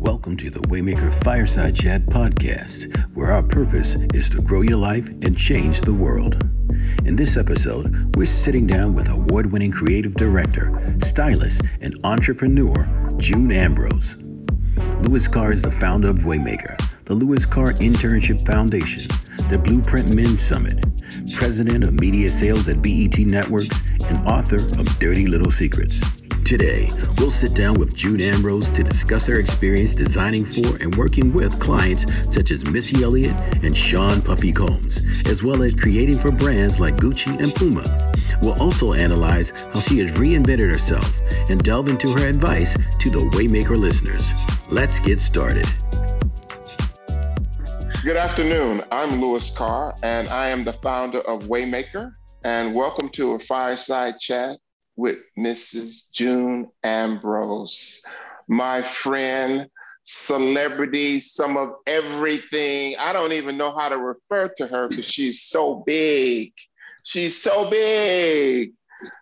Welcome to the Waymaker Fireside Chat podcast, where our purpose is to grow your life and change the world. In this episode, we're sitting down with award winning creative director, stylist, and entrepreneur June Ambrose. Louis Carr is the founder of Waymaker, the Louis Carr Internship Foundation, the Blueprint Men's Summit, president of media sales at BET Networks, and author of Dirty Little Secrets. Today, we'll sit down with June Ambrose to discuss her experience designing for and working with clients such as Missy Elliott and Sean Puffy Combs, as well as creating for brands like Gucci and Puma. We'll also analyze how she has reinvented herself and delve into her advice to the Waymaker listeners. Let's get started. Good afternoon. I'm Louis Carr, and I am the founder of Waymaker. And welcome to a fireside chat with Mrs. June Ambrose, my friend, celebrity, some of everything. I don't even know how to refer to her because she's so big. She's so big.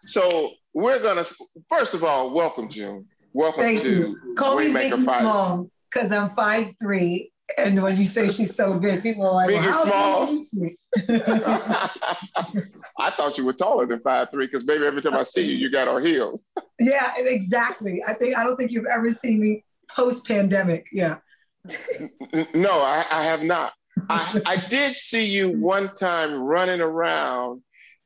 So we're gonna first of all, welcome June. Welcome Thank to you. Call me Waymaker big and Five. because I'm five three, and when you say she's so big, people are like, Big well, small. small? I thought you were taller than five three because maybe every time I see you, you got on heels. yeah, exactly. I think I don't think you've ever seen me post pandemic. Yeah. No, I, I have not. I, I did see you one time running around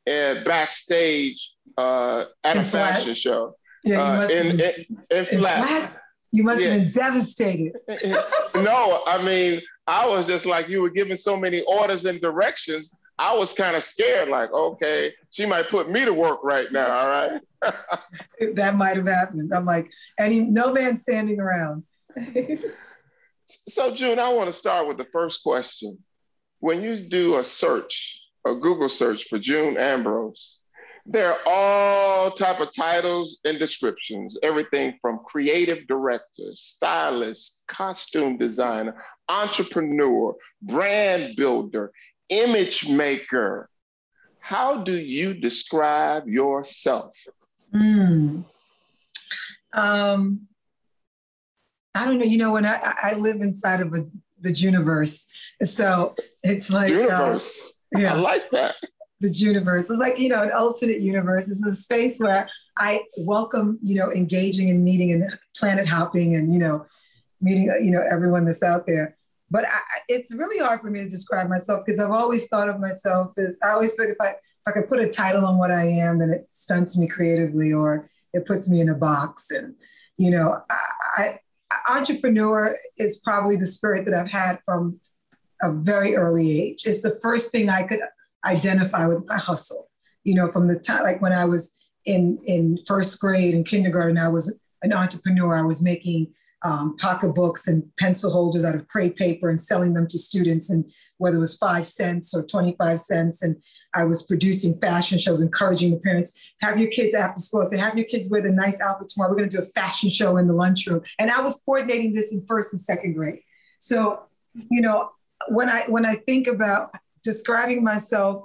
uh, backstage uh, at In a Flash? fashion show Yeah, you uh, must in, in, in in Flash. You must Yeah. have been devastated. no, I mean, I was just like, you were giving so many orders and directions. I was kind of scared, like, okay, she might put me to work right now, all right? That might have happened. I'm like, any no man standing around. So, June, I want to start with the first question. When you do a search, a Google search for June Ambrose, there are all type of titles and descriptions, everything from creative director, stylist, costume designer, entrepreneur, brand builder, image maker. How do you describe yourself? Hmm. Um, I don't know. You know, when I, I live inside of a, the universe, so it's like uh, Universe. yeah. I like that. The universe. It's like, you know, an alternate universe. It's a space where I welcome, you know, engaging and meeting and planet hopping and, you know, meeting, uh, you know, everyone that's out there. But I, it's really hard for me to describe myself because I've always thought of myself as, I always figure if I, if I could put a title on what I am, then it stunts me creatively or it puts me in a box. And, you know, I, I entrepreneur is probably the spirit that I've had from a very early age. It's the first thing I could identify with my hustle. You know, from the time like when I was in in first grade and kindergarten, I was an entrepreneur. I was making um, pocketbooks and pencil holders out of crepe paper and selling them to students, and whether it was five cents or twenty five cents, and I was producing fashion shows, encouraging the parents have your kids after school. Say, have your kids wear the nice outfit tomorrow. We're going to do a fashion show in the lunchroom, and I was coordinating this in first and second grade. So, you know, when I when I think about describing myself,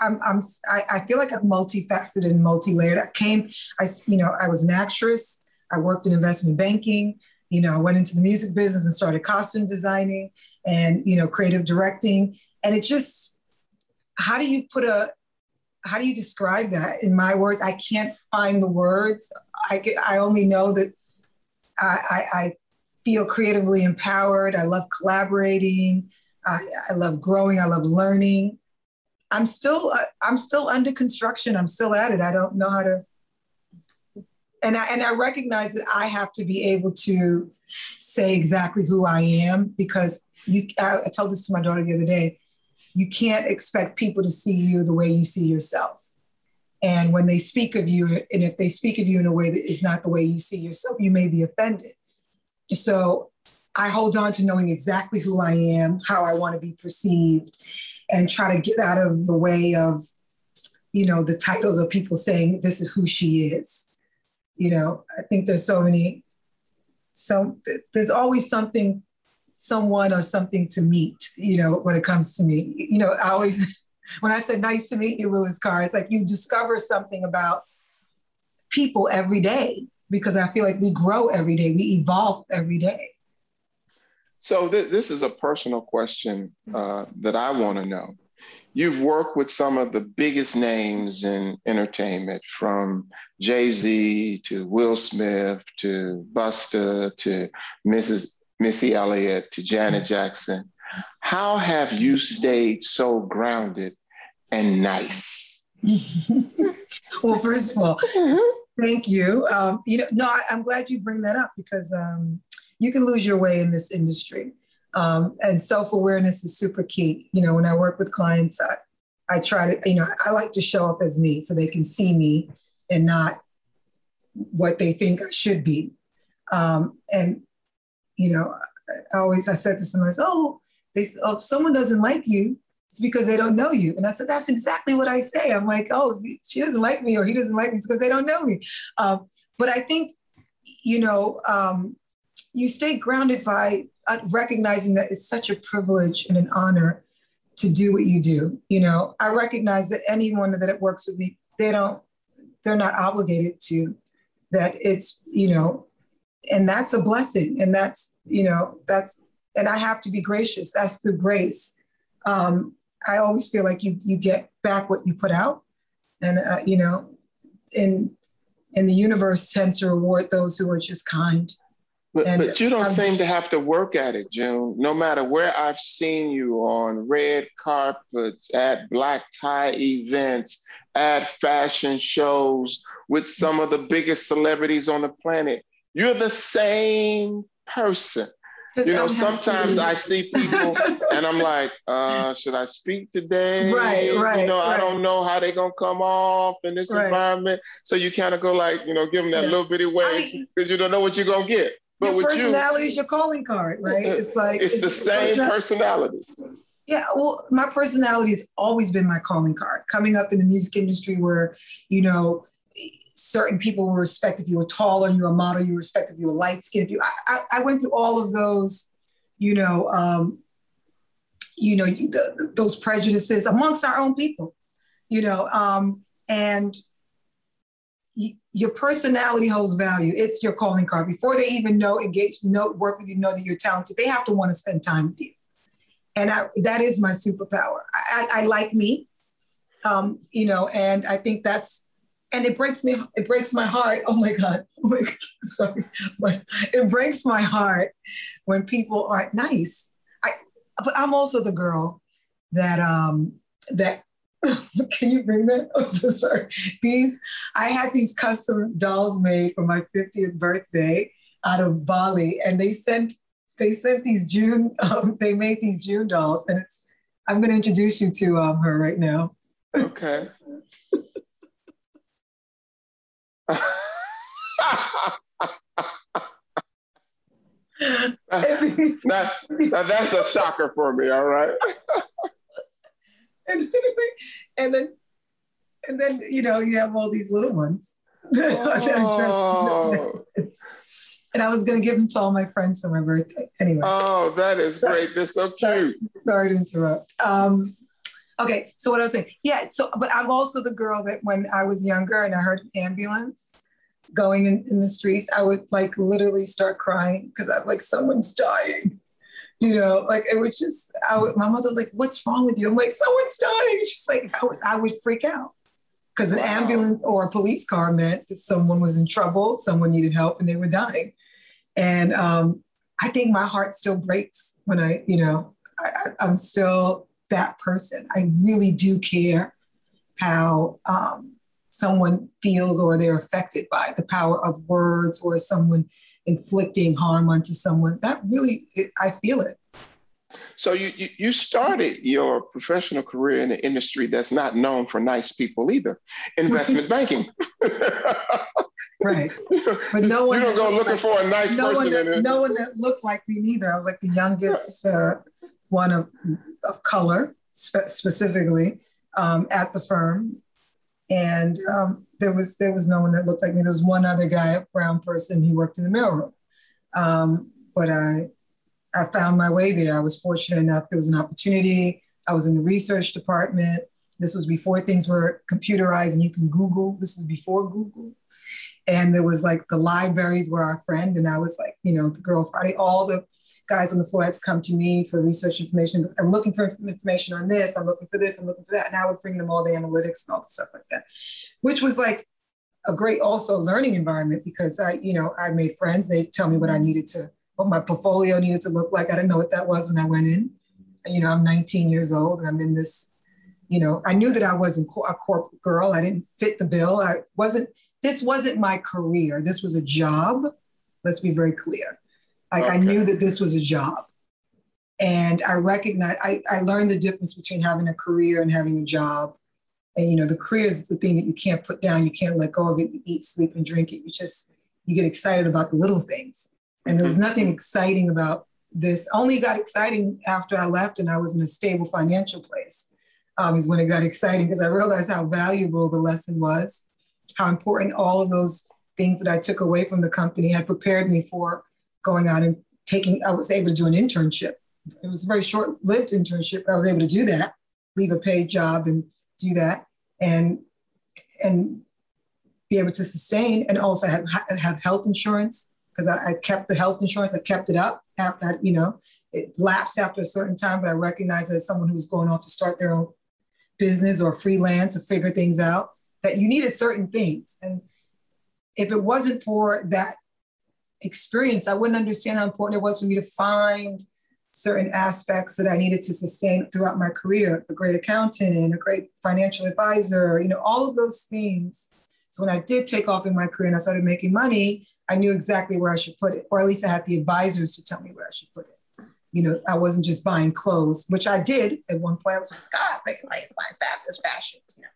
I'm, I'm I, I feel like I'm multifaceted and multi-layered. I came, I you know, I was an actress. I worked in investment banking. You know, I went into the music business and started costume designing and you know creative directing. And it just, how do you put a, how do you describe that in my words? I can't find the words. I get, I only know that I, I, I feel creatively empowered. I love collaborating. I, I love growing. I love learning. I'm still uh, I'm still under construction. I'm still at it. I don't know how to. And I and I recognize that I have to be able to say exactly who I am because you. I, I told this to my daughter the other day. You can't expect people to see you the way you see yourself. And when they speak of you, and if they speak of you in a way that is not the way you see yourself, you may be offended. So I hold on to knowing exactly who I am, how I want to be perceived, and try to get out of the way of, you know, the titles of people saying this is who she is. You know, I think there's so many, so there's always something, someone or something to meet, you know, when it comes to me. You know, I always, when I said nice to meet you, Louis Carr, it's like you discover something about people every day because I feel like we grow every day, we evolve every day. So th- this is a personal question uh, that I want to know. You've worked with some of the biggest names in entertainment, from Jay Z to Will Smith to Busta to Mrs. Missy Elliott to Janet Jackson. How have you stayed so grounded and nice? well, first of all, mm-hmm. thank you. Um, you know, no, I, am glad you bring that up because um, you can lose your way in this industry. Um, and self-awareness is super key. You know, when I work with clients, I, I try to, you know, I like to show up as me so they can see me and not what they think I should be. Um, and, you know, I always, I said to someone, oh, they, oh, if someone doesn't like you, it's because they don't know you. And I said, that's exactly what I say. I'm like, oh, she doesn't like me or he doesn't like me. It's because they don't know me. Um, but I think, you know, um, you stay grounded by uh, recognizing that it's such a privilege and an honor to do what you do. You know, I recognize that anyone that works with me, they don't, they're not obligated to, that it's, you know, and that's a blessing. And that's, you know, that's, and I have to be gracious. That's the grace. Um, I always feel like you you get back what you put out, and uh, you know, in and the universe tends to reward those who are just kind. But, and, but you don't um, seem to have to work at it, June. No matter where I've seen you on red carpets, at black tie events, at fashion shows with some of the biggest celebrities on the planet, you're the same person. You know, sometimes I see people and I'm like, uh, should I speak today? Right, right. You know, right. I don't know how they're gonna come off in this right. environment. So you kind of go like, you know, give them that yeah. little bitty way because you don't know what you're gonna get. But your personality you, is your calling card, right? It's like it's, it's the same personality. Yeah, well, my personality has always been my calling card. Coming up in the music industry, where you know certain people will respect if you were tall taller, you were a model, you respect if you were light skinned. If you, I, I, went through all of those, you know, um, you know, the, the, those prejudices amongst our own people, you know, um, and your personality holds value. It's your calling card. Before they even know, engage, know, work with you, know that you're talented, they have to want to spend time with you. And I, that is my superpower. I, I, I like me, um, you know, and I think that's and it breaks me it breaks my heart oh my god oh my god sorry but it breaks my heart when people aren't nice i but i'm also the girl that um that can you bring that? I'm so sorry. These i had these custom dolls made for my 50th birthday out of bali and they sent they sent these june um, they made these june dolls and it's i'm going to introduce you to um, her right now. Okay. That, that, that's a shocker for me, all right? And, then, and then and then you know you have all these little ones oh. and I was gonna give them to all my friends for my birthday. Anyway. Oh, that is great. They're so cute. Sorry to interrupt. Um, okay, so what I was saying, yeah. So, but I'm also the girl that when I was younger and I heard an ambulance, going in, in the streets, I would like literally start crying because I'm like, someone's dying. You know, like it was just, I would, my mother was like, what's wrong with you? I'm like, someone's dying. She's like, I would, I would freak out because an wow. ambulance or a police car meant that someone was in trouble, someone needed help, and they were dying. And um, I think my heart still breaks when I, you know, I, I'm still that person. I really do care how um, someone feels or they're affected by the power of words or someone inflicting harm onto someone that really it, i feel it. So you, you, you started your professional career in an industry that's not known for nice people either. Investment banking. Right. But no one you don't go looking like, for a nice no person one that, no one that looked like me neither. I was like the youngest uh, one of, of color spe- specifically um, at the firm and um, there was there was no one that looked like me. There was one other guy, a brown person. He worked in the mailroom, um, but I I found my way there. I was fortunate enough. There was an opportunity. I was in the research department. This was before things were computerized and you can Google. This is before Google, And there was like the libraries were our friend. And I was like, you know, the girl Friday, all the guys on the floor had to come to me for research information. I'm looking for information on this. I'm looking for this. I'm looking for that. And I would bring them all the analytics and all the stuff like that, which was like a great also learning environment because I, you know, I made friends. They tell me what I needed to, what my portfolio needed to look like. I didn't know what that was when I went in. You know, I'm 19 years old and I'm in this, you know, I knew that I wasn't a corporate girl. I didn't fit the bill. I wasn't, this wasn't my career. This was a job. Let's be very clear. Like okay. I knew that this was a job. And I recognized, I, I learned the difference between having a career and having a job and you know, the career is the thing that you can't put down, you can't let go of it, you eat, sleep, and drink it. You just you get excited about the little things. And there was mm-hmm. nothing exciting about this. Only got exciting after I left and I was in a stable financial place. Um, is when it got exciting because I realized how valuable the lesson was, how important all of those things that I took away from the company had prepared me for going out and taking. I was able to do an internship. It was a very short-lived internship, but I was able to do that, leave a paid job and do that and and be able to sustain and also have, have health insurance because I, I, kept the health insurance, I kept it up. After, you know, it lapsed after a certain time, but I recognized as someone who was going off to start their own business or freelance or figure things out that you needed certain things. And if it wasn't for that experience, I wouldn't understand how important it was for me to find certain aspects that I needed to sustain throughout my career, a great accountant, a great financial advisor, you know, all of those things. So when I did take off in my career and I started making money, I knew exactly where I should put it, or at least I had the advisors to tell me where I should put it. You know, I wasn't just buying clothes, which I did at one point. I was just, God, making money buying fabulous fashions, you know.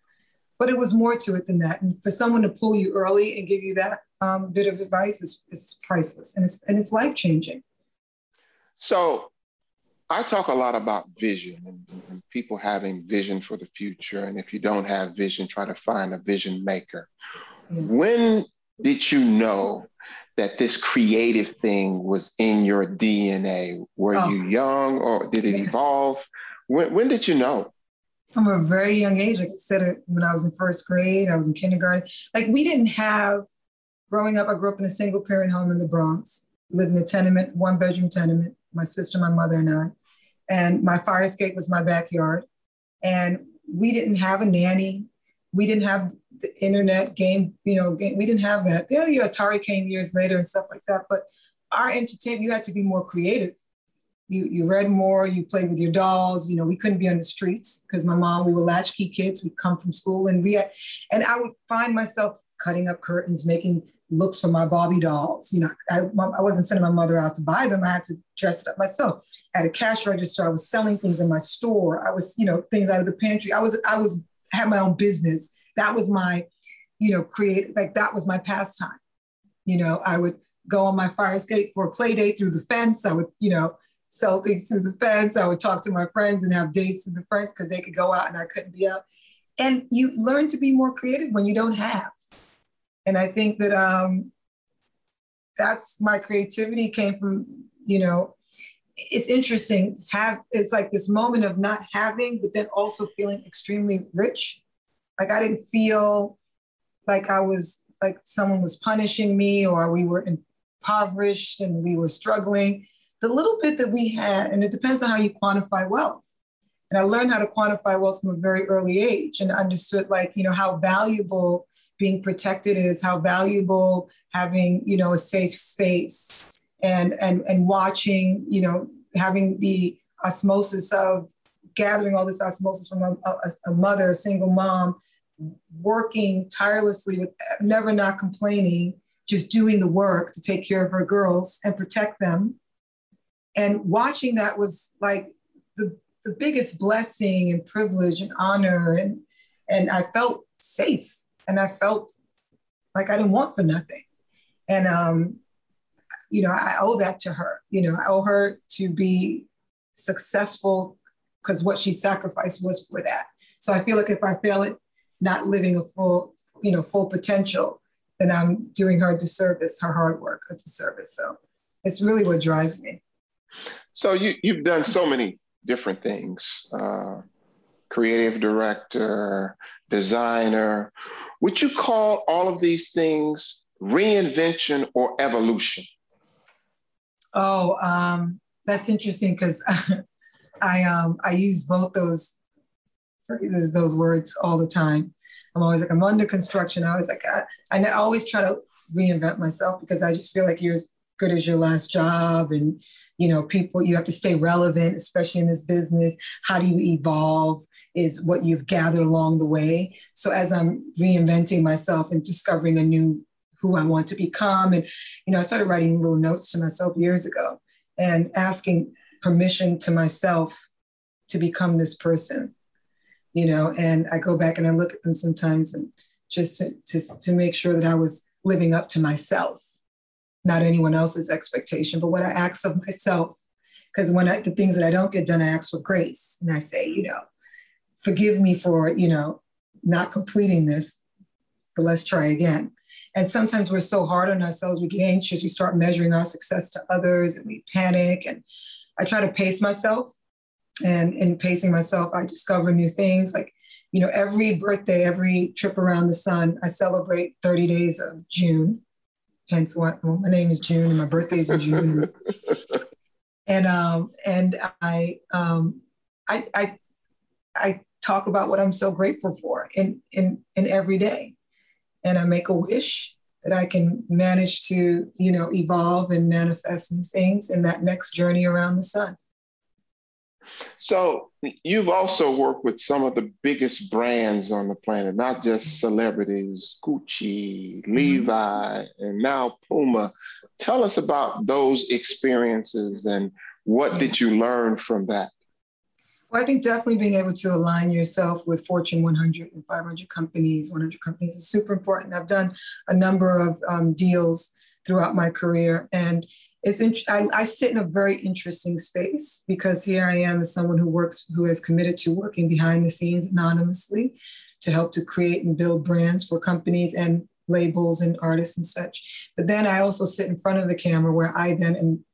But it was more to it than that. And for someone to pull you early and give you that um, bit of advice is, is priceless and it's, and it's life changing. So I talk a lot about vision and, and, people having vision for the future. And if you don't have vision, try to find a vision maker. Mm-hmm. When did you know that this creative thing was in your DNA? Were oh. you young or did it evolve? When, when did you know? From a very young age, like I said, it when I was in first grade, I was in kindergarten. Like we didn't have, growing up, I grew up in a single parent home in the Bronx, lived in a tenement, one bedroom tenement my sister, my mother, and I. And my fire escape was my backyard. And we didn't have a nanny. We didn't have the internet game, you know, game, we didn't have that. Yeah, yeah, Atari came years later and stuff like that. But our entertainment, you had to be more creative. You, you read more, you played with your dolls. You know, we couldn't be on the streets because my mom, we were latchkey kids. We'd come from school and we had, and I would find myself cutting up curtains, making looks for my Barbie dolls. You know, I, I wasn't sending my mother out to buy them. I had to dress it up myself. At a cash register, I was selling things in my store. I was, you know, things out of the pantry. I was, I was had my own business. That was my, you know, create like that was my pastime. You know, I would go on my fire escape for a play date through the fence. I would, you know, sell things through the fence. I would talk to my friends and have dates with the friends because they could go out and I couldn't be out. And you learn to be more creative when you don't have. And I think that um, that's my creativity came from, you know, it's interesting. Have it's like this moment of not having, but then also feeling extremely rich. Like I didn't feel like I was like someone was punishing me or we were impoverished and we were struggling. The little bit that we had, and it depends on how you quantify wealth. And I learned how to quantify wealth from a very early age and understood like, you know, how valuable being protected is, how valuable having, you know, a safe space and and and watching, you know, having the osmosis of gathering all this osmosis from a, a, a mother, a single mom, working tirelessly with never not complaining, just doing the work to take care of her girls and protect them. And watching that was like the, the biggest blessing and privilege and honor. And, and I felt safe and I felt like I didn't want for nothing. And um, you know, I owe that to her. You know, I owe her to be successful because what she sacrificed was for that. So I feel like if I fail at not living a full, you know, full potential, then I'm doing her a disservice, her hard work a disservice. So it's really what drives me. So you you've done so many different things. Uh, creative director, designer. Would you call all of these things reinvention or evolution? Oh, um, that's interesting because I um, I use both those phrases, those words all the time. I'm always like, I'm under construction. I was like, I, I always try to reinvent myself because I just feel like you're as good as your last job. And, you know, people, you have to stay relevant, especially in this business. How do you evolve is what you've gathered along the way. So as I'm reinventing myself and discovering a new who I want to become. And, you know, I started writing little notes to myself years ago and asking permission to myself to become this person you know, and I go back and I look at them sometimes and just to, to, to make sure that I was living up to myself, not anyone else's expectation, but what I ask of myself. Because when I, the things that I don't get done, I ask for grace and I say, you know, forgive me for, you know, not completing this, but let's try again. And sometimes we're so hard on ourselves, we get anxious, we start measuring our success to others and we panic. And I try to pace myself and in pacing myself, I discover new things. Like, you know, every birthday, every trip around the sun, I celebrate 30 days of June. Hence what well, my name is June and my birthday is in June. and um, and I um, I I I talk about what I'm so grateful for in in in every day. And I make a wish that I can manage to, you know, evolve and manifest new things in that next journey around the sun. So you've also worked with some of the biggest brands on the planet, not just celebrities, Gucci, mm-hmm. Levi, and now Puma. Tell us about those experiences and what did you learn from that? Well, I think definitely being able to align yourself with Fortune 100 and 500 companies, 100 companies is super important. I've done a number of um, deals throughout my career, and it's in, I, I, sit in a very interesting space because here I am as someone who works who has committed to working behind the scenes anonymously to help to create and build brands for companies and labels and artists and such. But then I also sit in front of the camera where I then am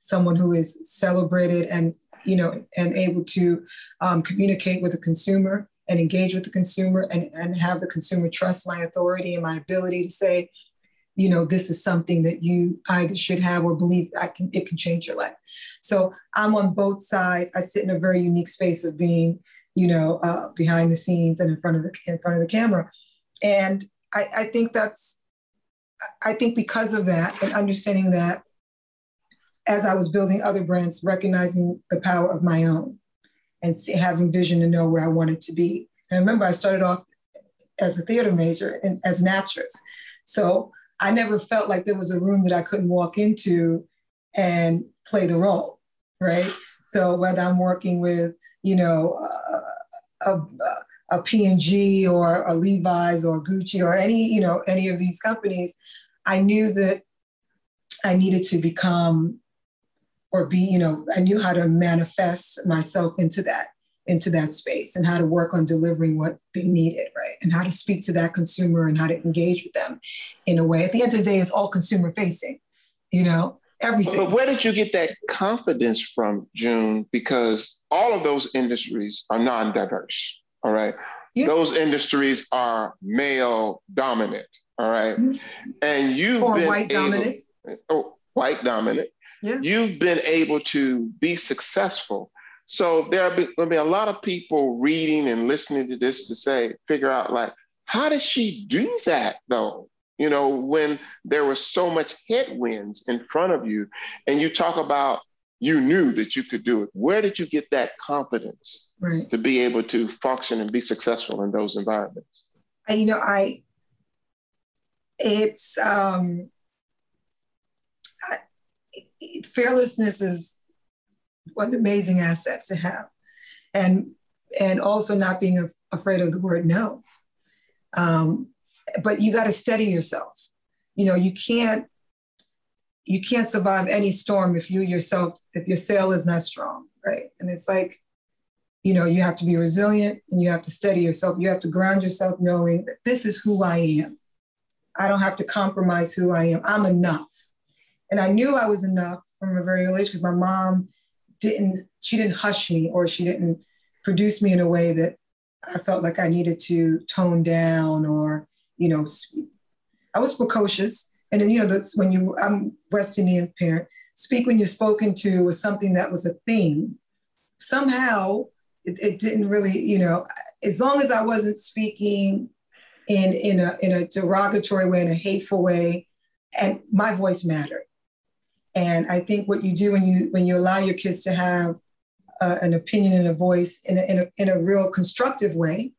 someone who is celebrated and you know and able to um, communicate with the consumer and engage with the consumer and, and have the consumer trust my authority and my ability to say you know this is something that you either should have or believe I can it can change your life. So I'm on both sides. I sit in a very unique space of being, you know, uh, behind the scenes and in front of the in front of the camera, and I, I think that's I think because of that and understanding that as I was building other brands, recognizing the power of my own and having vision to know where I wanted to be. And remember, I started off as a theater major and as an actress. So I never felt like there was a room that I couldn't walk into and play the role, right? So whether I'm working with, you know, uh, a, a, a P&G or a Levi's or Gucci or any, you know, any of these companies, I knew that I needed to become or be, you know, I knew how to manifest myself into that into that space and how to work on delivering what they needed, right? And how to speak to that consumer and how to engage with them in a way. At the end of the day, it's all consumer facing, you know, everything. But where did you get that confidence from, June? Because all of those industries are non diverse, all right? Yeah. Those industries are male dominant, all right? mm-hmm. And you've or been white able, dominant. Oh, white dominant. Yeah. You've been able to be successful so there will be, be a lot of people reading and listening to this to say, figure out like, how did she do that though? You know, when there was so much headwinds in front of you, and you talk about you knew that you could do it. Where did you get that confidence right. to be able to function and be successful in those environments? You know, I it's um, I, fearlessness is what an amazing asset to have. And and also not being af- afraid of the word no. Um, but you got to steady yourself. You know, you can't you can't survive any storm if you yourself if your sail is not strong, right? And it's like, you know, you have to be resilient and you have to steady yourself. You have to ground yourself knowing that this is who I am. I don't have to compromise who I am. I'm enough. And I knew I was enough from a very early age because my mom didn't she didn't hush me or she didn't produce me in a way that I felt like I needed to tone down or you know I was precocious. And then, you know, that's when you, I'm West Indian parent, speak when you're spoken to was something that was a theme. Somehow it, it didn't really, you know, as long as I wasn't speaking in, in, a, in a derogatory way, in a hateful way, and my voice mattered. And I think what you do when you when you allow your kids to have uh, an opinion and a voice in a, in, a, in a real constructive way,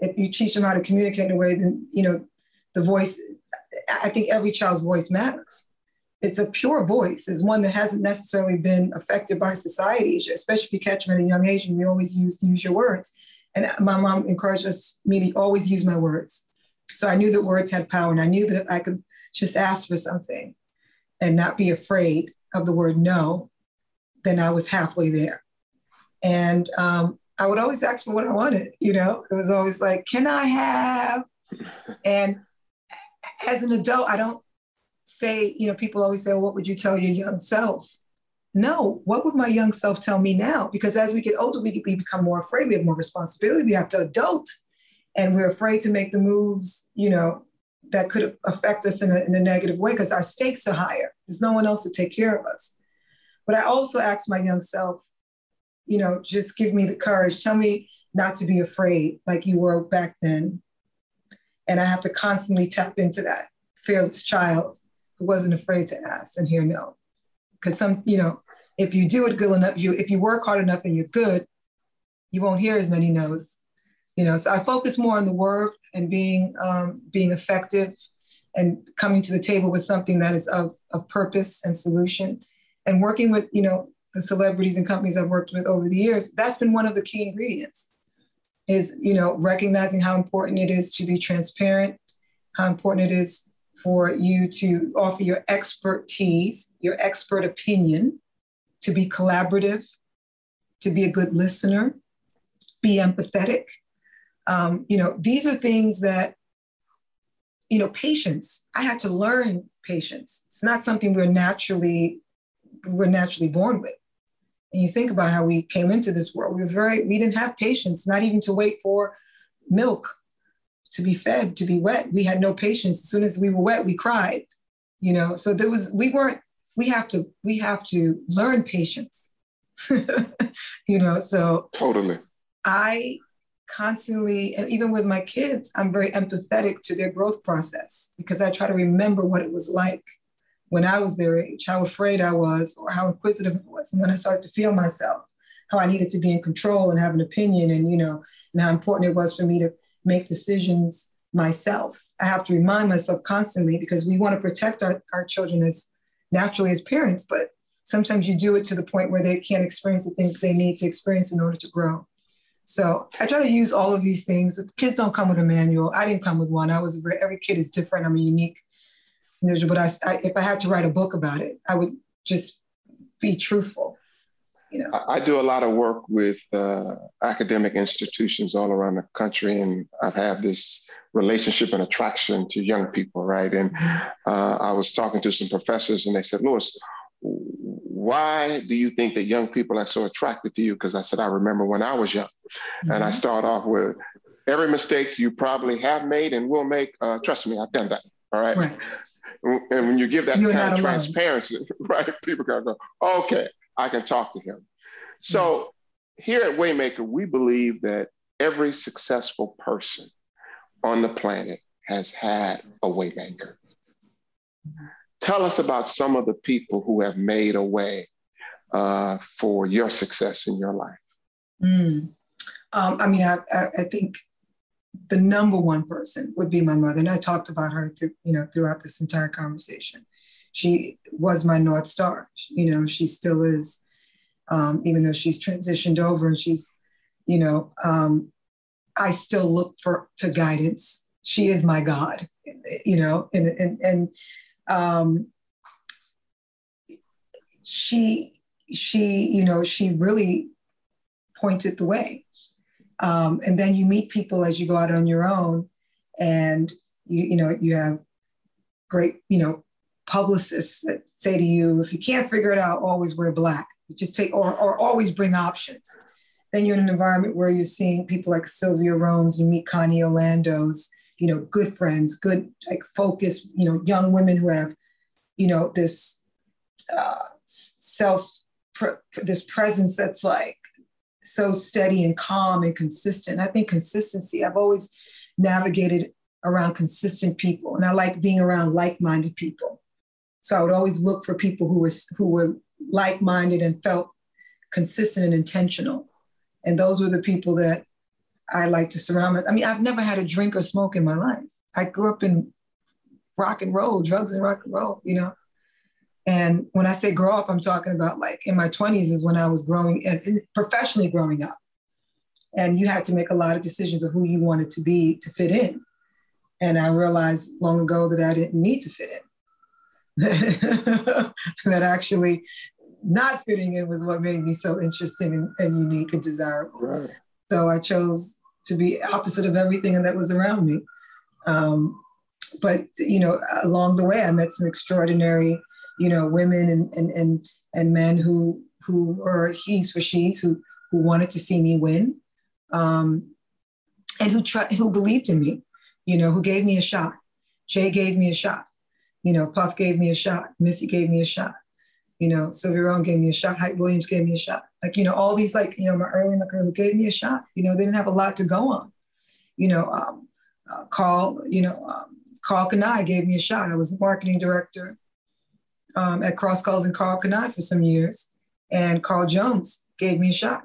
if you teach them how to communicate in a way, then you know the voice. I think every child's voice matters. It's a pure voice. It's one that hasn't necessarily been affected by society, especially if you catch them at a young age. And we always use use your words. And my mom encouraged us me to always use my words. So I knew that words had power, and I knew that I could just ask for something and not be afraid of the word no, then I was halfway there. And um, I would always ask for what I wanted, you know, it was always like, can I have? And as an adult, I don't say, you know, people always say, well, what would you tell your young self? No, what would my young self tell me now? Because as we get older, we, we become more afraid. We have more responsibility. We have to adult, and we're afraid to make the moves, you know, that could affect us in a, in a negative way because our stakes are higher. There's no one else to take care of us. But I also asked my young self, you know, just give me the courage. Tell me not to be afraid like you were back then. And I have to constantly tap into that fearless child who wasn't afraid to ask and hear no. Because some, you know, if you do it good enough, you if you work hard enough and you're good, you won't hear as many no's you know so i focus more on the work and being um, being effective and coming to the table with something that is of, of purpose and solution. And working with you know the celebrities and companies i've worked with over the years that's been one of the key ingredients is you know recognizing how important it is to be transparent how important it is for you to offer your expertise your expert opinion to be collaborative to be a good listener be empathetic um, you know, these are things that, you know, patience. I had to learn patience. It's not something we're naturally we're naturally born with. And you think about how we came into this world. We were very we didn't have patience, not even to wait for milk to be fed, to be wet. We had no patience. As soon as we were wet, we cried. You know, so there was we weren't we have to we have to learn patience. you know, so totally. I constantly, and even with my kids, I'm very empathetic to their growth process because I try to remember what it was like when I was their age, how afraid I was, or how inquisitive I was. And when I started to feel myself, how I needed to be in control and have an opinion, and you know, and how important it was for me to make decisions myself. I have to remind myself constantly because we want to protect our, our children as naturally as parents, but sometimes you do it to the point where they can't experience the things they need to experience in order to grow. So I try to use all of these things. Kids don't come with a manual. I didn't come with one. I was every kid is different. I'm a unique individual. But I, I, if I had to write a book about it, I would just be truthful. You know, I, I do a lot of work with uh, academic institutions all around the country, and I've had this relationship and attraction to young people, right? And uh, I was talking to some professors, and they said, "Louis, why do you think that young people are so attracted to you? Because I said, I remember when I was young. Mm-hmm. And I mm-hmm. start off with every mistake you probably have made and will make, uh, trust me, I've done that. All right. right. And when you give that You're kind of transparency, right, people can go, okay, I can talk to him. So mm-hmm. here at Waymaker, we believe that every successful person on the planet has had a Waymaker. Tell us about some of the people who have made a way uh, for your success in your life. Mm. Um, I mean, I, I, I, think the number one person would be my mother, and I talked about her, through, you know, throughout this entire conversation. She was my north star. You know, she still is, um, even though she's transitioned over and she's, you know, um, I still look for to guidance. She is my God, you know, and and and um, she she you know she really pointed the way. Um, and then you meet people as you go out on your own and you you know you have great you know publicists that say to you if you can't figure it out always wear black. Just take or, or always bring options. Then you're in an environment where you're seeing people like sylvia rhones you meet connie orlando's you know, good friends, good like focused, you know, young women who have, you know, this uh, self, pr- this presence that's like so steady and calm and consistent. I think consistency. I've always navigated around consistent people, and I like being around like-minded people. So I would always look for people who were who were like-minded and felt consistent and intentional. And those were the people that I like to surround myself. I mean, I've never had a drink or smoke in my life. I grew up in rock and roll, drugs and rock and roll, you know. And when I say grow up, I'm talking about like in my 20s is when I was growing as professionally growing up. And you had to make a lot of decisions of who you wanted to be to fit in. And I realized long ago that I didn't need to fit in. that actually not fitting in was what made me so interesting and, and unique and desirable. Right. So I chose to be opposite of everything that was around me. Um, but you know, along the way, I met some extraordinary, you know, women and and and, and men who who were he's for she's who who wanted to see me win, um, and who tried who believed in me, you know, who gave me a shot. Jay gave me a shot. You know, Puff gave me a shot. Missy gave me a shot. You know, Sylvia Rhone gave me a shot. Hype Williams gave me a shot. Like, you know, all these, like, you know, my early in my career who gave me a shot. You know, they didn't have a lot to go on. You know, um, uh, Carl, you know, um, Karl Kani gave me a shot. I was the marketing director um, at Cross Colours and Karl Kani for some years. And Carl Jones gave me a shot.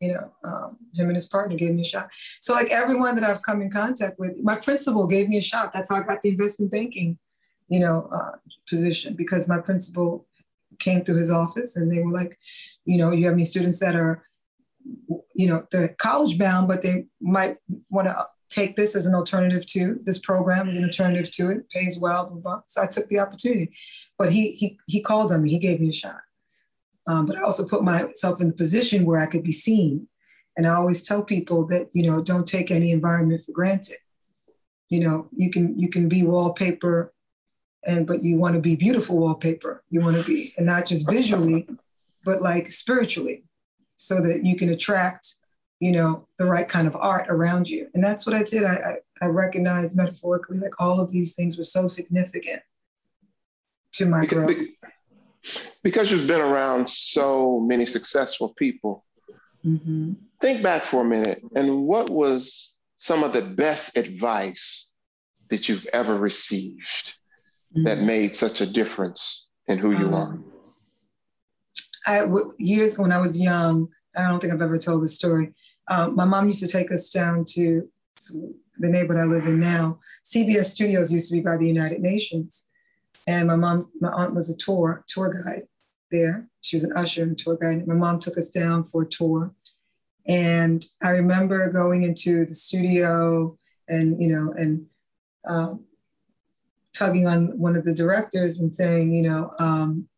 You know, um, him and his partner gave me a shot. So, like everyone that I've come in contact with, my principal gave me a shot. That's how I got the investment banking, you know, uh, position because my principal came through his office and they were like, you know, you have any students that are, you know, they're college bound, but they might want to take this as an alternative to this program as an alternative to it, pays well, blah, blah. So I took the opportunity. But he he he called on me, he gave me a shot. Um, but I also put myself in the position where I could be seen. And I always tell people that, you know, don't take any environment for granted. You know, you can you can be wallpaper and but you want to be beautiful wallpaper. You want to be and not just visually but like spiritually so that you can attract you know the right kind of art around you. And that's what i did. I i, I recognized metaphorically like all of these things were so significant to my because, growth. because you've been around so many successful people. Mm-hmm. think back for a minute and what was some of the best advice that you've ever received mm-hmm. that made such a difference in who you um, are? I, years when I was young, I don't think I've ever told this story. Um, my mom used to take us down to, to the neighborhood I live in now. CBS Studios used to be by the United Nations, and my mom, my aunt was a tour tour guide there. She was an usher and tour guide. My mom took us down for a tour, and I remember going into the studio and you know and um, tugging on one of the directors and saying, you know, um,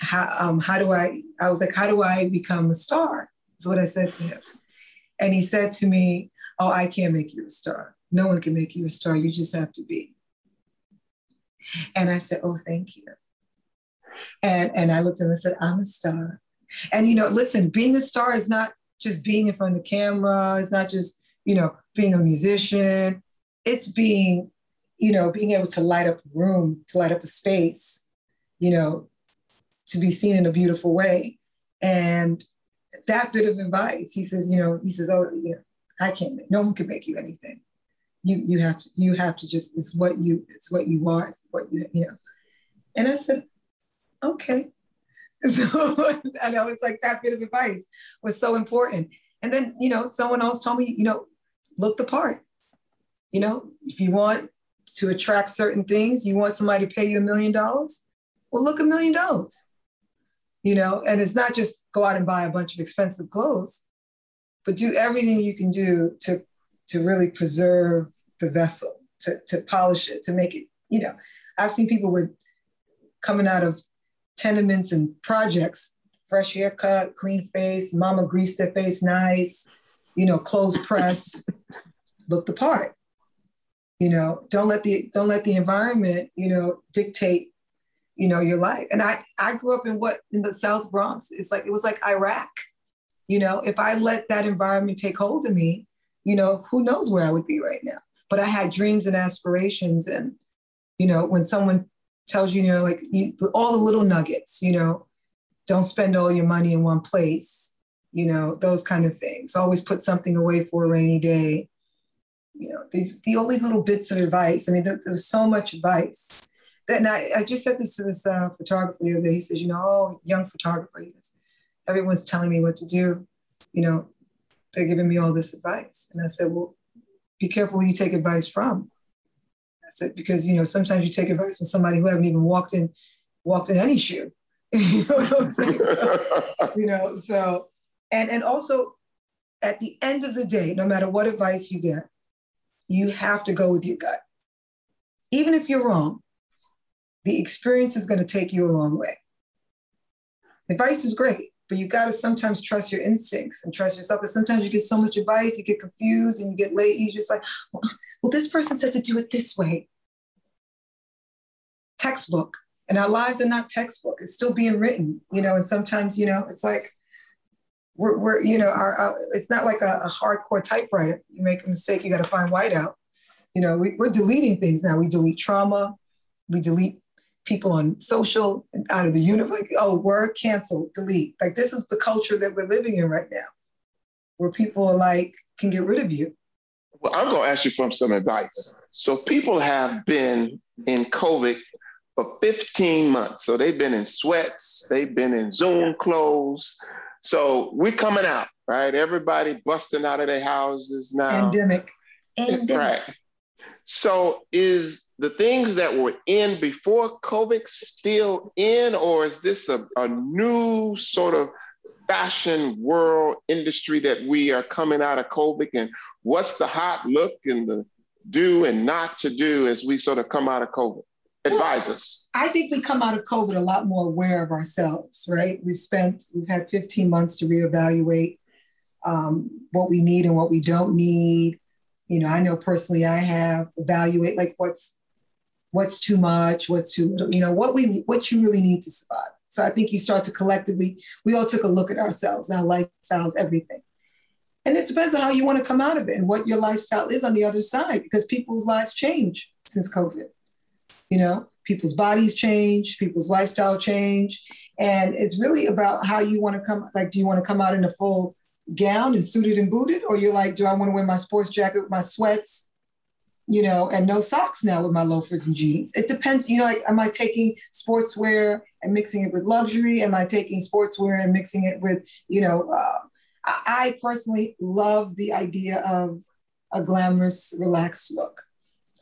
how, um, how do I, I was like, how do I become a star? Is what I said to him. And he said to me, oh, I can't make you a star. No one can make you a star. You just have to be. And I said, oh, thank you. And, and I looked at him and said, I'm a star. And, you know, listen, being a star is not just being in front of the camera. It's not just, you know, being a musician. It's being you know, being able to light up a room, to light up a space, you know, to be seen in a beautiful way. And that bit of advice, he says, you know, he says, oh, you know, I can't, no one can make you anything. You you have to, you have to just, it's what you, it's what you are, it's what you, you know. And I said, okay. So I was like that bit of advice was so important. And then, you know, someone else told me, you know, look the part. You know, if you want to attract certain things. You want somebody to pay you a million dollars? Well, look a million dollars. You know, and it's not just go out and buy a bunch of expensive clothes, but do everything you can do to to really preserve the vessel, to, to polish it, to make it, you know. I've seen people with coming out of tenements and projects, fresh haircut, clean face, mama greased their face nice, you know, clothes pressed, look the part you know don't let the don't let the environment you know dictate you know your life and i i grew up in what in the south bronx it's like it was like iraq you know if i let that environment take hold of me you know who knows where i would be right now but I had dreams and aspirations. And, you know, when someone tells you, you know, like you, all the little nuggets, you know, don't spend all your money in one place, you know, those kind of things. Always put something away for a rainy day. You know, these the, all these little bits of advice. I mean, there, there's so much advice. Then I, I just said this to this uh, photographer the other day. He says, you know, oh, young photographer, he goes, everyone's telling me what to do. You know, they're giving me all this advice. And I said, well, be careful who you take advice from. I said, because, you know, sometimes you take advice from somebody who haven't even walked in, walked in any shoe. you know what I'm saying? So, you know, so, and, and also at the end of the day, no matter what advice you get, you have to go with your gut. Even if you're wrong, the experience is going to take you a long way. Advice is great, but you got to sometimes trust your instincts and trust yourself. But sometimes you get so much advice, you get confused and you get late. You just like, well, well, this person said to do it this way. Textbook. And our lives are not textbook. It's still being written, you know. And sometimes, you know, it's like we're, we're you know, our, our it's not like a, a, hardcore typewriter. You make a mistake, you got to find whiteout. You know, we, we're deleting things now. We delete trauma. We delete people on social out of the universe. Like, oh, word canceled, delete. Like this is the culture that we're living in right now, where people are like can get rid of you. Well, I'm going to ask you for some advice. So people have been in COVID for 15 months. So they've been in sweats, they've been in Zoom clothes. So we're coming out, right? Everybody busting out of their houses now. Pandemic. Pandemic. Right. So is the things that were in before COVID still in, or is this a, a new sort of fashion world industry that we are coming out of COVID? And what's the hot look and the do and not to do as we sort of come out of COVID? Advise well, us. I think we come out of COVID a lot more aware of ourselves, right? We've spent, we've had 15 months to reevaluate um, what we need and what we don't need you know i know personally i have evaluate like what's what's too much what's too little you know what we what you really need to survive so i think you start to collectively we all took a look at ourselves our lifestyles everything and it depends on how you want to come out of it and what your lifestyle is on the other side because people's lives change since covid you know people's bodies change people's lifestyle change and it's really about how you want to come like do you want to come out in a full gown and suited and booted, or you're like, do I want to wear my sports jacket with my sweats, you know, and no socks now with my loafers and jeans? It depends, you know, like, am I taking sportswear and mixing it with luxury? Am I taking sportswear and mixing it with, you know, uh, I personally love the idea of a glamorous, relaxed look.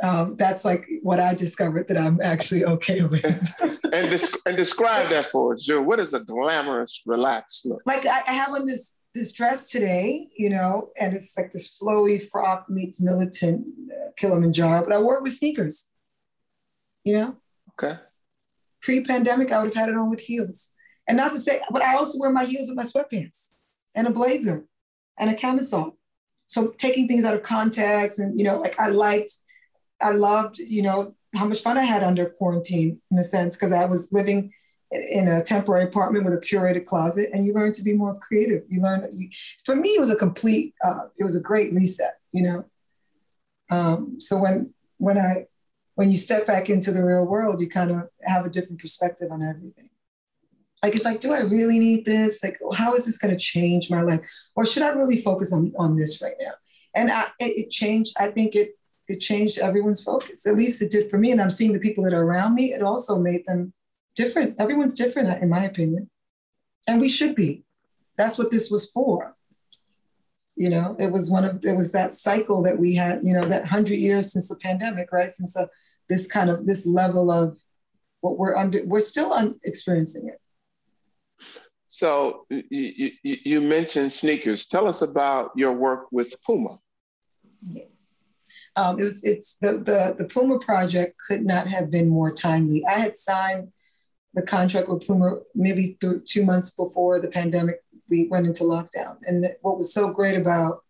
Um, that's like what I discovered that I'm actually okay with. and, des- and describe that for us, Jill. What is a glamorous, relaxed look? Like I, I have on this this dress today, you know, and it's like this flowy frock meets militant uh, Kilimanjaro, but I wore it with sneakers, you know? Okay. Pre pandemic, I would have had it on with heels. And not to say, but I also wear my heels with my sweatpants and a blazer and a camisole. So taking things out of context and, you know, like I liked, I loved, you know, how much fun I had under quarantine in a sense, because I was living in a temporary apartment with a curated closet and you learn to be more creative. You learn you, for me it was a complete uh, it was a great reset you know? Um, so when when i when you step back into the real world you kind of have a different perspective on everything. Like it's like do i really need this? Like how is this going to change my life? Or should i really focus on on this right now? And I, it, it changed i think it it changed everyone's focus at least it did for me and i'm seeing the people that are around me it also made them different. Everyone's different, in my opinion. And we should be. That's what this was for. You know, it was one of, it was that cycle that we had, you know, that 100 years since the pandemic, right? Since a, this kind of, this level of what we're under, we're still un- experiencing it. So you, you, you mentioned sneakers. Tell us about your work with Puma. Yes. Um, it was it's the, the the Puma project could not have been more timely. I had signed the contract with Puma maybe th- two months before the pandemic, we went into lockdown. And what was so great about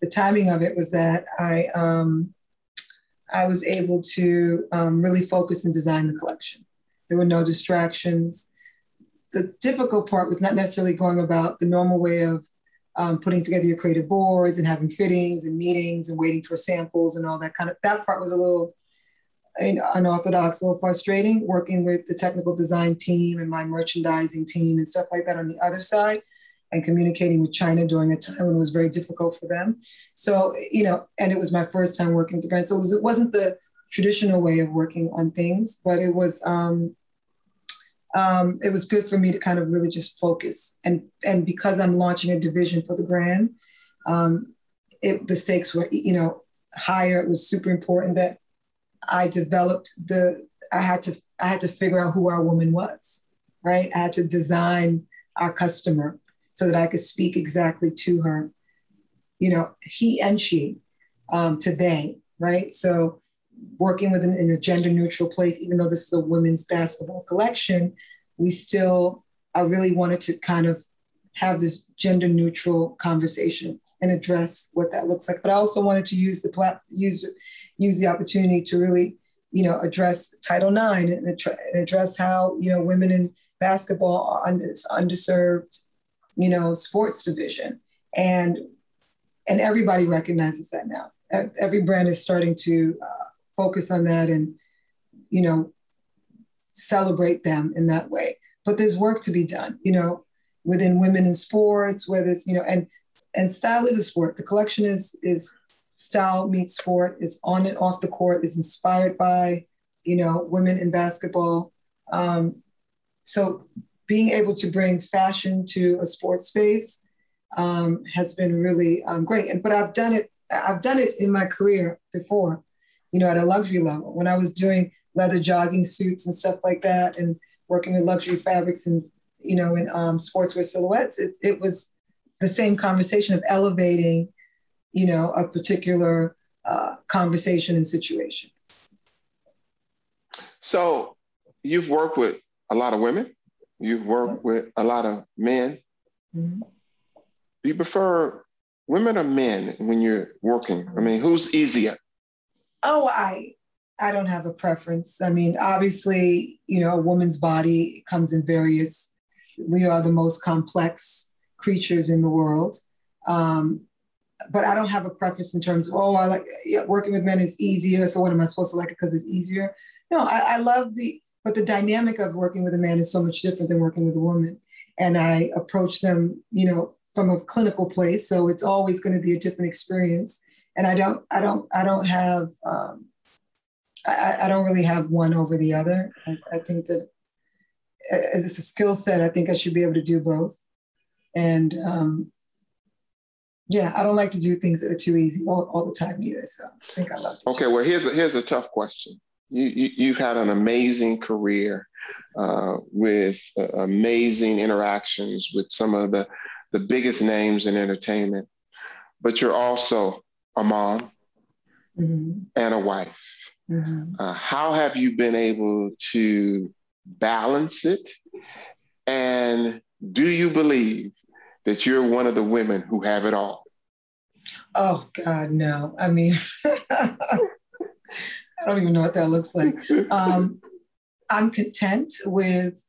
the timing of it was that I um, I was able to um, really focus and design the collection. There were no distractions. The difficult part was not necessarily going about the normal way of um, putting together your creative boards and having fittings and meetings and waiting for samples and all that kind of that part was a little unorthodox, a little frustrating working with the technical design team and my merchandising team and stuff like that on the other side and communicating with China during a time when it was very difficult for them. So, you know, and it was my first time working with the brand. So it, was, it wasn't the traditional way of working on things, but it was um, um, it was good for me to kind of really just focus. And and because I'm launching a division for the brand, um, it, the stakes were you know higher. It was super important that I developed the. I had to I had to figure out who our woman was, right? I had to design our customer so that I could speak exactly to her, you know, he and she, um, to they, right? So working with an, in a gender neutral place, even though this is a women's basketball collection, we still, I really wanted to kind of have this gender neutral conversation and address what that looks like. But I also wanted to use the plat- use use the opportunity to really, you know, address Title IX and, address how you know women in basketball are under, underserved, you know, sports division, and and everybody recognizes that now. Every brand is starting to uh, focus on that and, you know, celebrate them in that way. But there's work to be done, you know, within women in sports, whether it's, you know, and and style is a sport. The collection is is style meets sport, is on and off the court, is inspired by, you know, women in basketball. Um, so being able to bring fashion to a sports space um, has been really um, great. And but I've done it. I've done it in my career before you know, at a luxury level. When I was doing leather jogging suits and stuff like that, and working with luxury fabrics and you know, in um, sportswear silhouettes, it, it was the same conversation of elevating, you know, a particular uh, conversation and situation. So you've worked with a lot of women. You've worked with a lot of men. Mm-hmm. Do you prefer women or men when you're working? I mean, who's easier? Oh, I I don't have a preference. I mean, obviously, you know, a woman's body comes in various. We are the most complex creatures in the world, um, but I don't have a preference in terms of oh, I like yeah, working with men is easier. So what am I supposed to like it because it's easier? No, I, I love the but the dynamic of working with a man is so much different than working with a woman, and I approach them, you know, from a clinical place. So it's always going to be a different experience and I don't, I don't, I don't have, um, I, I don't really have one over the other. I, I think that as a skill set, I think I should be able to do both. And um, yeah, I don't like to do things that are too easy all, all the time either. So I think I love. Okay, well here's a, here's a tough question. You, you have had an amazing career uh, with uh, amazing interactions with some of the the biggest names in entertainment, but you're also a mom, mm-hmm. and a wife. Mm-hmm. Uh, how have you been able to balance it? And do you believe that you're one of the women who have it all? Oh, God, no. I mean, I don't even know what that looks like. Um, I'm content with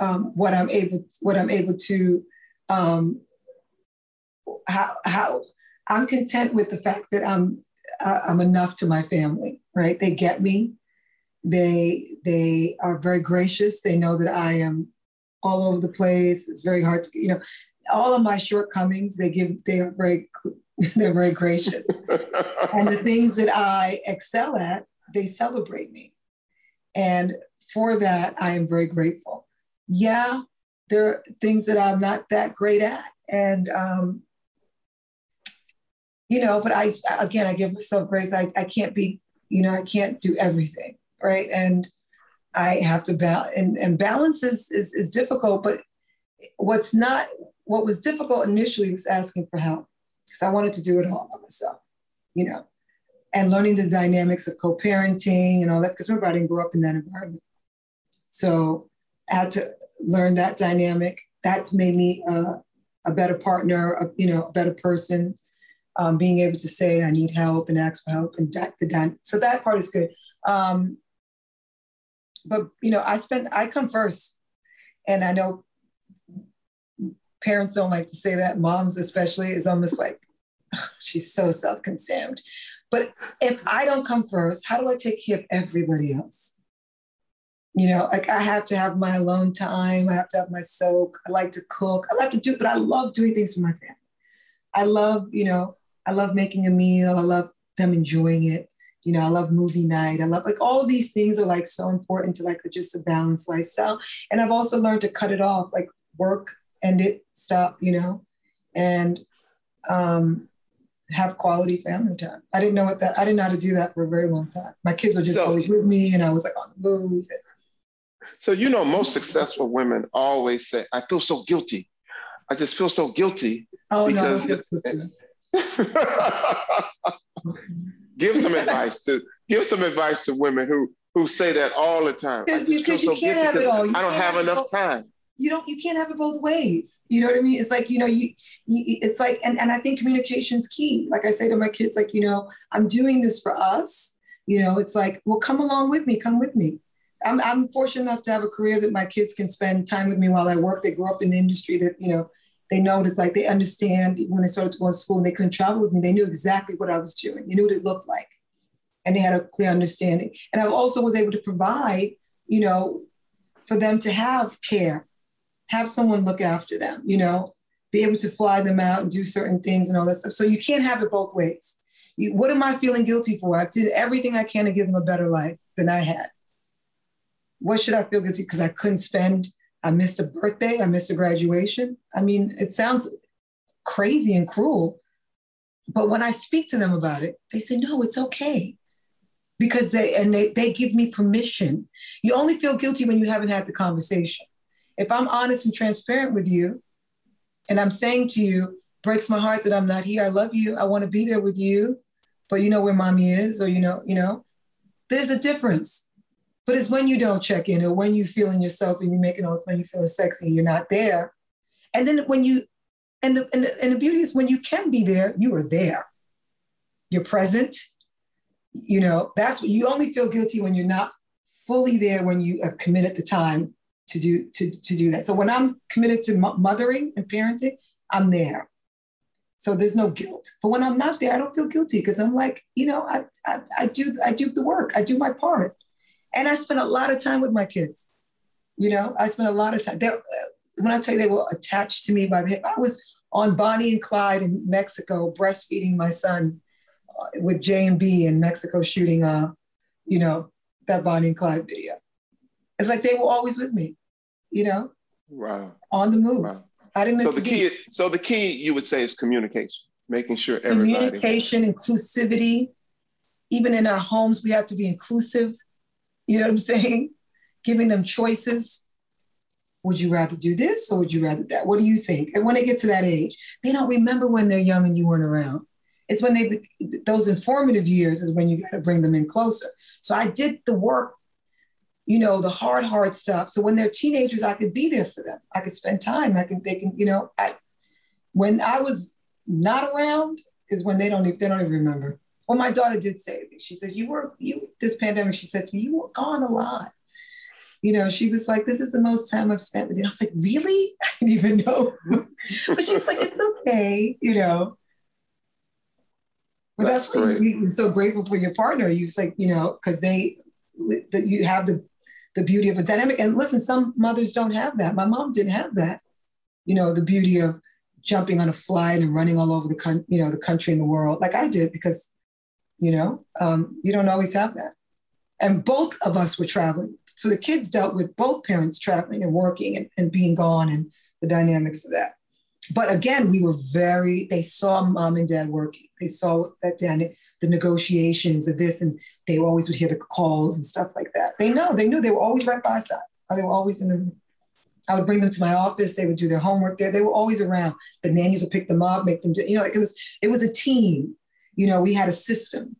um, what I'm able, what I'm able to, um, how, how, I'm content with the fact that I'm uh, I'm enough to my family, right? They get me. They they are very gracious. They know that I am all over the place. It's very hard to, you know, all of my shortcomings. They give. They are very they're very gracious, and the things that I excel at, they celebrate me, and for that I am very grateful. Yeah, there are things that I'm not that great at, and um, you know, but I, again, I give myself grace. I, I can't be, you know, I can't do everything. Right. And I have to balance and, and balance is, is, is difficult, but what's not, what was difficult initially was asking for help because I wanted to do it all by myself, you know, and learning the dynamics of co-parenting and all that. Because remember, I didn't grow up in that environment. So I had to learn that dynamic. That's made me uh, a better partner, a, you know, a better person um, being able to say I need help and ask for help and that, the so that part is good. Um, but you know, I spend I come first, and I know parents don't like to say that, moms especially, is almost like, she's so self consumed. But if I don't come first, how do I take care of everybody else? You know, like I have to have my alone time. I have to have my soak. I like to cook. I like to do, but I love doing things for my family. I love, you know, I love making a meal. I love them enjoying it. You know, I love movie night. I love like all these things are like so important to like just a balanced lifestyle. And I've also learned to cut it off, like work, end it, stop, you know, and um, have quality family time. I didn't know what that, I didn't know how to do that for a very long time. My kids were just so, always with me and I was like on the move. So, you know, most successful women always say, I feel so guilty. I just feel so guilty. Oh, because no. give some advice to give some advice to women who who say that all the time. Because you, you so can't have it all. You I don't have, have enough time. You don't. You can't have it both ways. You know what I mean? It's like you know. You. you it's like, and and I think communication is key. Like I say to my kids, like you know, I'm doing this for us. You know, it's like, well, come along with me. Come with me. I'm, I'm fortunate enough to have a career that my kids can spend time with me while I work. They grow up in the industry that, you know, they it's like they understand when they started to go to school and they couldn't travel with me, they knew exactly what I was doing. They knew what it looked like. And they had a clear understanding. And I also was able to provide, you know, for them to have care, have someone look after them, you know, be able to fly them out and do certain things and all that stuff. So you can't have it both ways. You, what am I feeling guilty for? I did everything I can to give them a better life than I had. What should I feel guilty because I couldn't spend I missed a birthday, I missed a graduation. I mean, it sounds crazy and cruel, but when I speak to them about it, they say, no, it's okay. Because they and they, they give me permission. You only feel guilty when you haven't had the conversation. If I'm honest and transparent with you, and I'm saying to you, breaks my heart that I'm not here. I love you. I want to be there with you, but you know where mommy is, or you know, you know, there's a difference. But it's when you don't check in or when you're feeling yourself and you're making those when you're feeling sexy and you're not there. And then when you, and the, and the, and the beauty is when you can be there, you are there. You're present. You know, that's what you only feel guilty when you're not fully there when you have committed the time to do to, to do that. So when I'm committed to mothering and parenting, I'm there. So there's no guilt. But when I'm not there, I don't feel guilty because I'm like, you know, I, I, I do I do the work. I do my part. And I spent a lot of time with my kids. You know, I spent a lot of time. They're, when I tell you they were attached to me by the hip, I was on Bonnie and Clyde in Mexico, breastfeeding my son uh, with J and B in Mexico, shooting, uh, you know, that Bonnie and Clyde video. It's like they were always with me, you know, wow. on the move. Wow. I didn't miss so the key. So the key you would say is communication, making sure everybody communication, inclusivity. Even in our homes, we have to be inclusive. You know what I'm saying? Giving them choices. Would you rather do this or would you rather that? What do you think? And when they get to that age, they don't remember when they're young and you weren't around. It's when they, those informative years is when you got to bring them in closer. So I did the work, you know, the hard, hard stuff. So when they're teenagers, I could be there for them. I could spend time. I can, they can, you know, I, when I was not around is when they don't, they don't even remember. Well, my daughter did say to me, she said, You were, you, this pandemic, she said to me, you were gone a lot. You know, she was like, This is the most time I've spent with you. I was like, Really? I didn't even know. but she's like, It's okay, you know. But that's, that's great. I'm so grateful for your partner. You was like, you know, because they, that you have the, the beauty of a dynamic. And listen, some mothers don't have that. My mom didn't have that. You know, the beauty of jumping on a flight and running all over the country, you know, the country and the world, like I did, because you know um, you don't always have that. And both of us were traveling. So the kids dealt with both parents traveling and working and, and being gone and the dynamics of that. But again we were very they saw mom and dad working. They saw that dad the negotiations of this and they always would hear the calls and stuff like that. They know they knew they were always right by side. They were always in the I would bring them to my office. They would do their homework there. They were always around. The nannies would pick them up, make them do, you know, it was, it was a team you know, we had a system.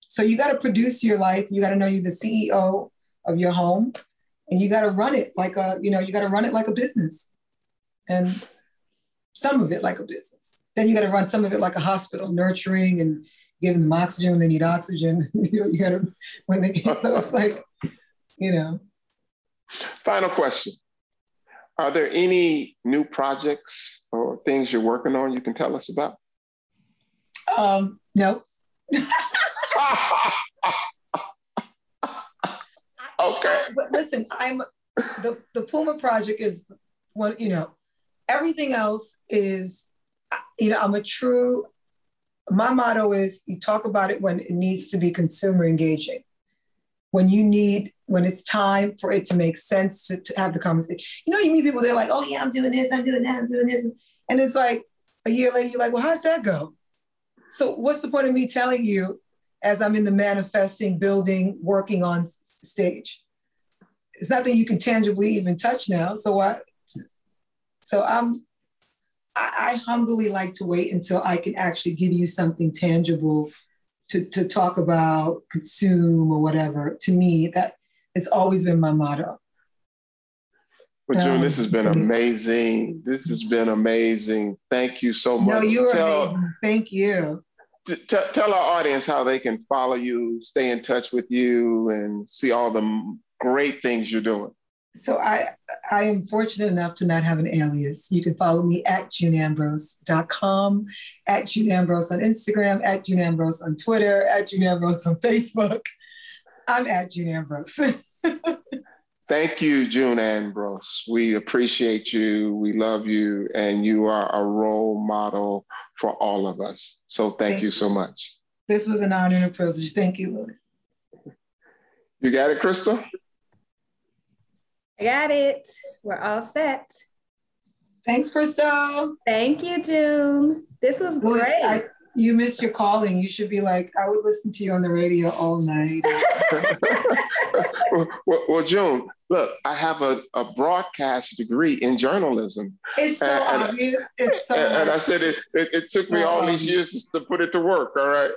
So you got to produce your life. You got to know you're the CEO of your home and you got to run it like a, you know, you got to run it like a business and some of it like a business. Then you got to run some of it like a hospital, nurturing and giving them oxygen when they need oxygen. you know, you got to, when they get, so it's like, you know. Final question. Are there any new projects or things you're working on you can tell us about? Um, no. okay. But listen, I'm the the Puma project is one. You know, everything else is. You know, I'm a true. My motto is: you talk about it when it needs to be consumer engaging. When you need, when it's time for it to make sense to, to have the conversation. You know, you meet people, they're like, "Oh yeah, I'm doing this, I'm doing that, I'm doing this," and it's like a year later, you're like, "Well, how did that go?" So, what's the point of me telling you as I'm in the manifesting, building, working on stage? it's nothing you can tangibly even touch now. So I, so I'm, I, I humbly like to wait until I can actually give you something tangible to, to talk about, consume or whatever. To me, that has always been my motto. Well, June, um, this has been amazing. This has been amazing. Thank you so much. No, you're tell, amazing. Thank you. T- tell our audience how they can follow you, stay in touch with you, and see all the great things you're doing. So I I am fortunate enough to not have an alias. You can follow me at juneambrose.com, at juneambrose on Instagram, at juneambrose on Twitter, at juneambrose on Facebook. I'm at June Ambrose. Thank you, June Ambrose. We appreciate you. We love you. And you are a role model for all of us. So thank, thank you so much. This was an honor and a privilege. Thank you, Louis. You got it, Crystal? I got it. We're all set. Thanks, Crystal. Thank you, June. This was great. I, you missed your calling. You should be like, I would listen to you on the radio all night. well, well, June, look, I have a, a broadcast degree in journalism. It's so and, obvious. It's so and, and I said it, it, it took so me all obvious. these years to put it to work, all right?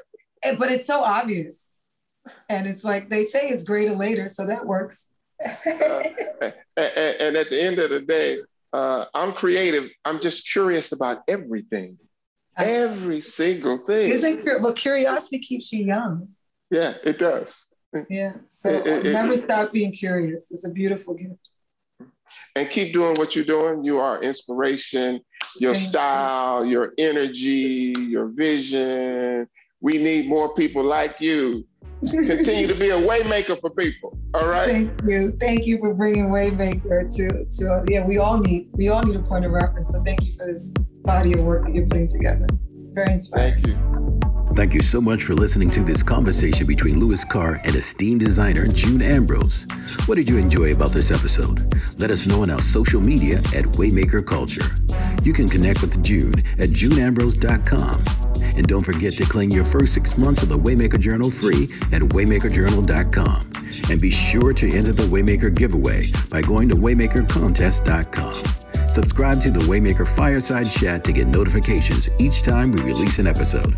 But it's so obvious. And it's like they say it's greater later, so that works uh, and, and, at the end of the day, uh, I'm creative. I'm just curious about everything, every single thing. Isn't but curiosity keeps you young? Yeah, it does. Yeah. So it, it, never it, stop being curious. It's a beautiful gift. And keep doing what you're doing. You are inspiration. Your Thank style, you. your energy, your vision. We need more people like you continue to be a waymaker for people. All right. Thank you. Thank you for bringing waymaker to to yeah. We all need we all need a point of reference. So thank you for this body of work that you're putting together. Very inspiring. Thank you. Thank you so much for listening to this conversation between Louis Carr and esteemed designer June Ambrose. What did you enjoy about this episode? Let us know on our social media at Waymaker Culture. You can connect with June at juneambrose.com and don't forget to claim your first six months of the Waymaker Journal free at waymakerjournal.com. And be sure to enter the Waymaker giveaway by going to waymakercontest.com. Subscribe to the Waymaker Fireside Chat to get notifications each time we release an episode.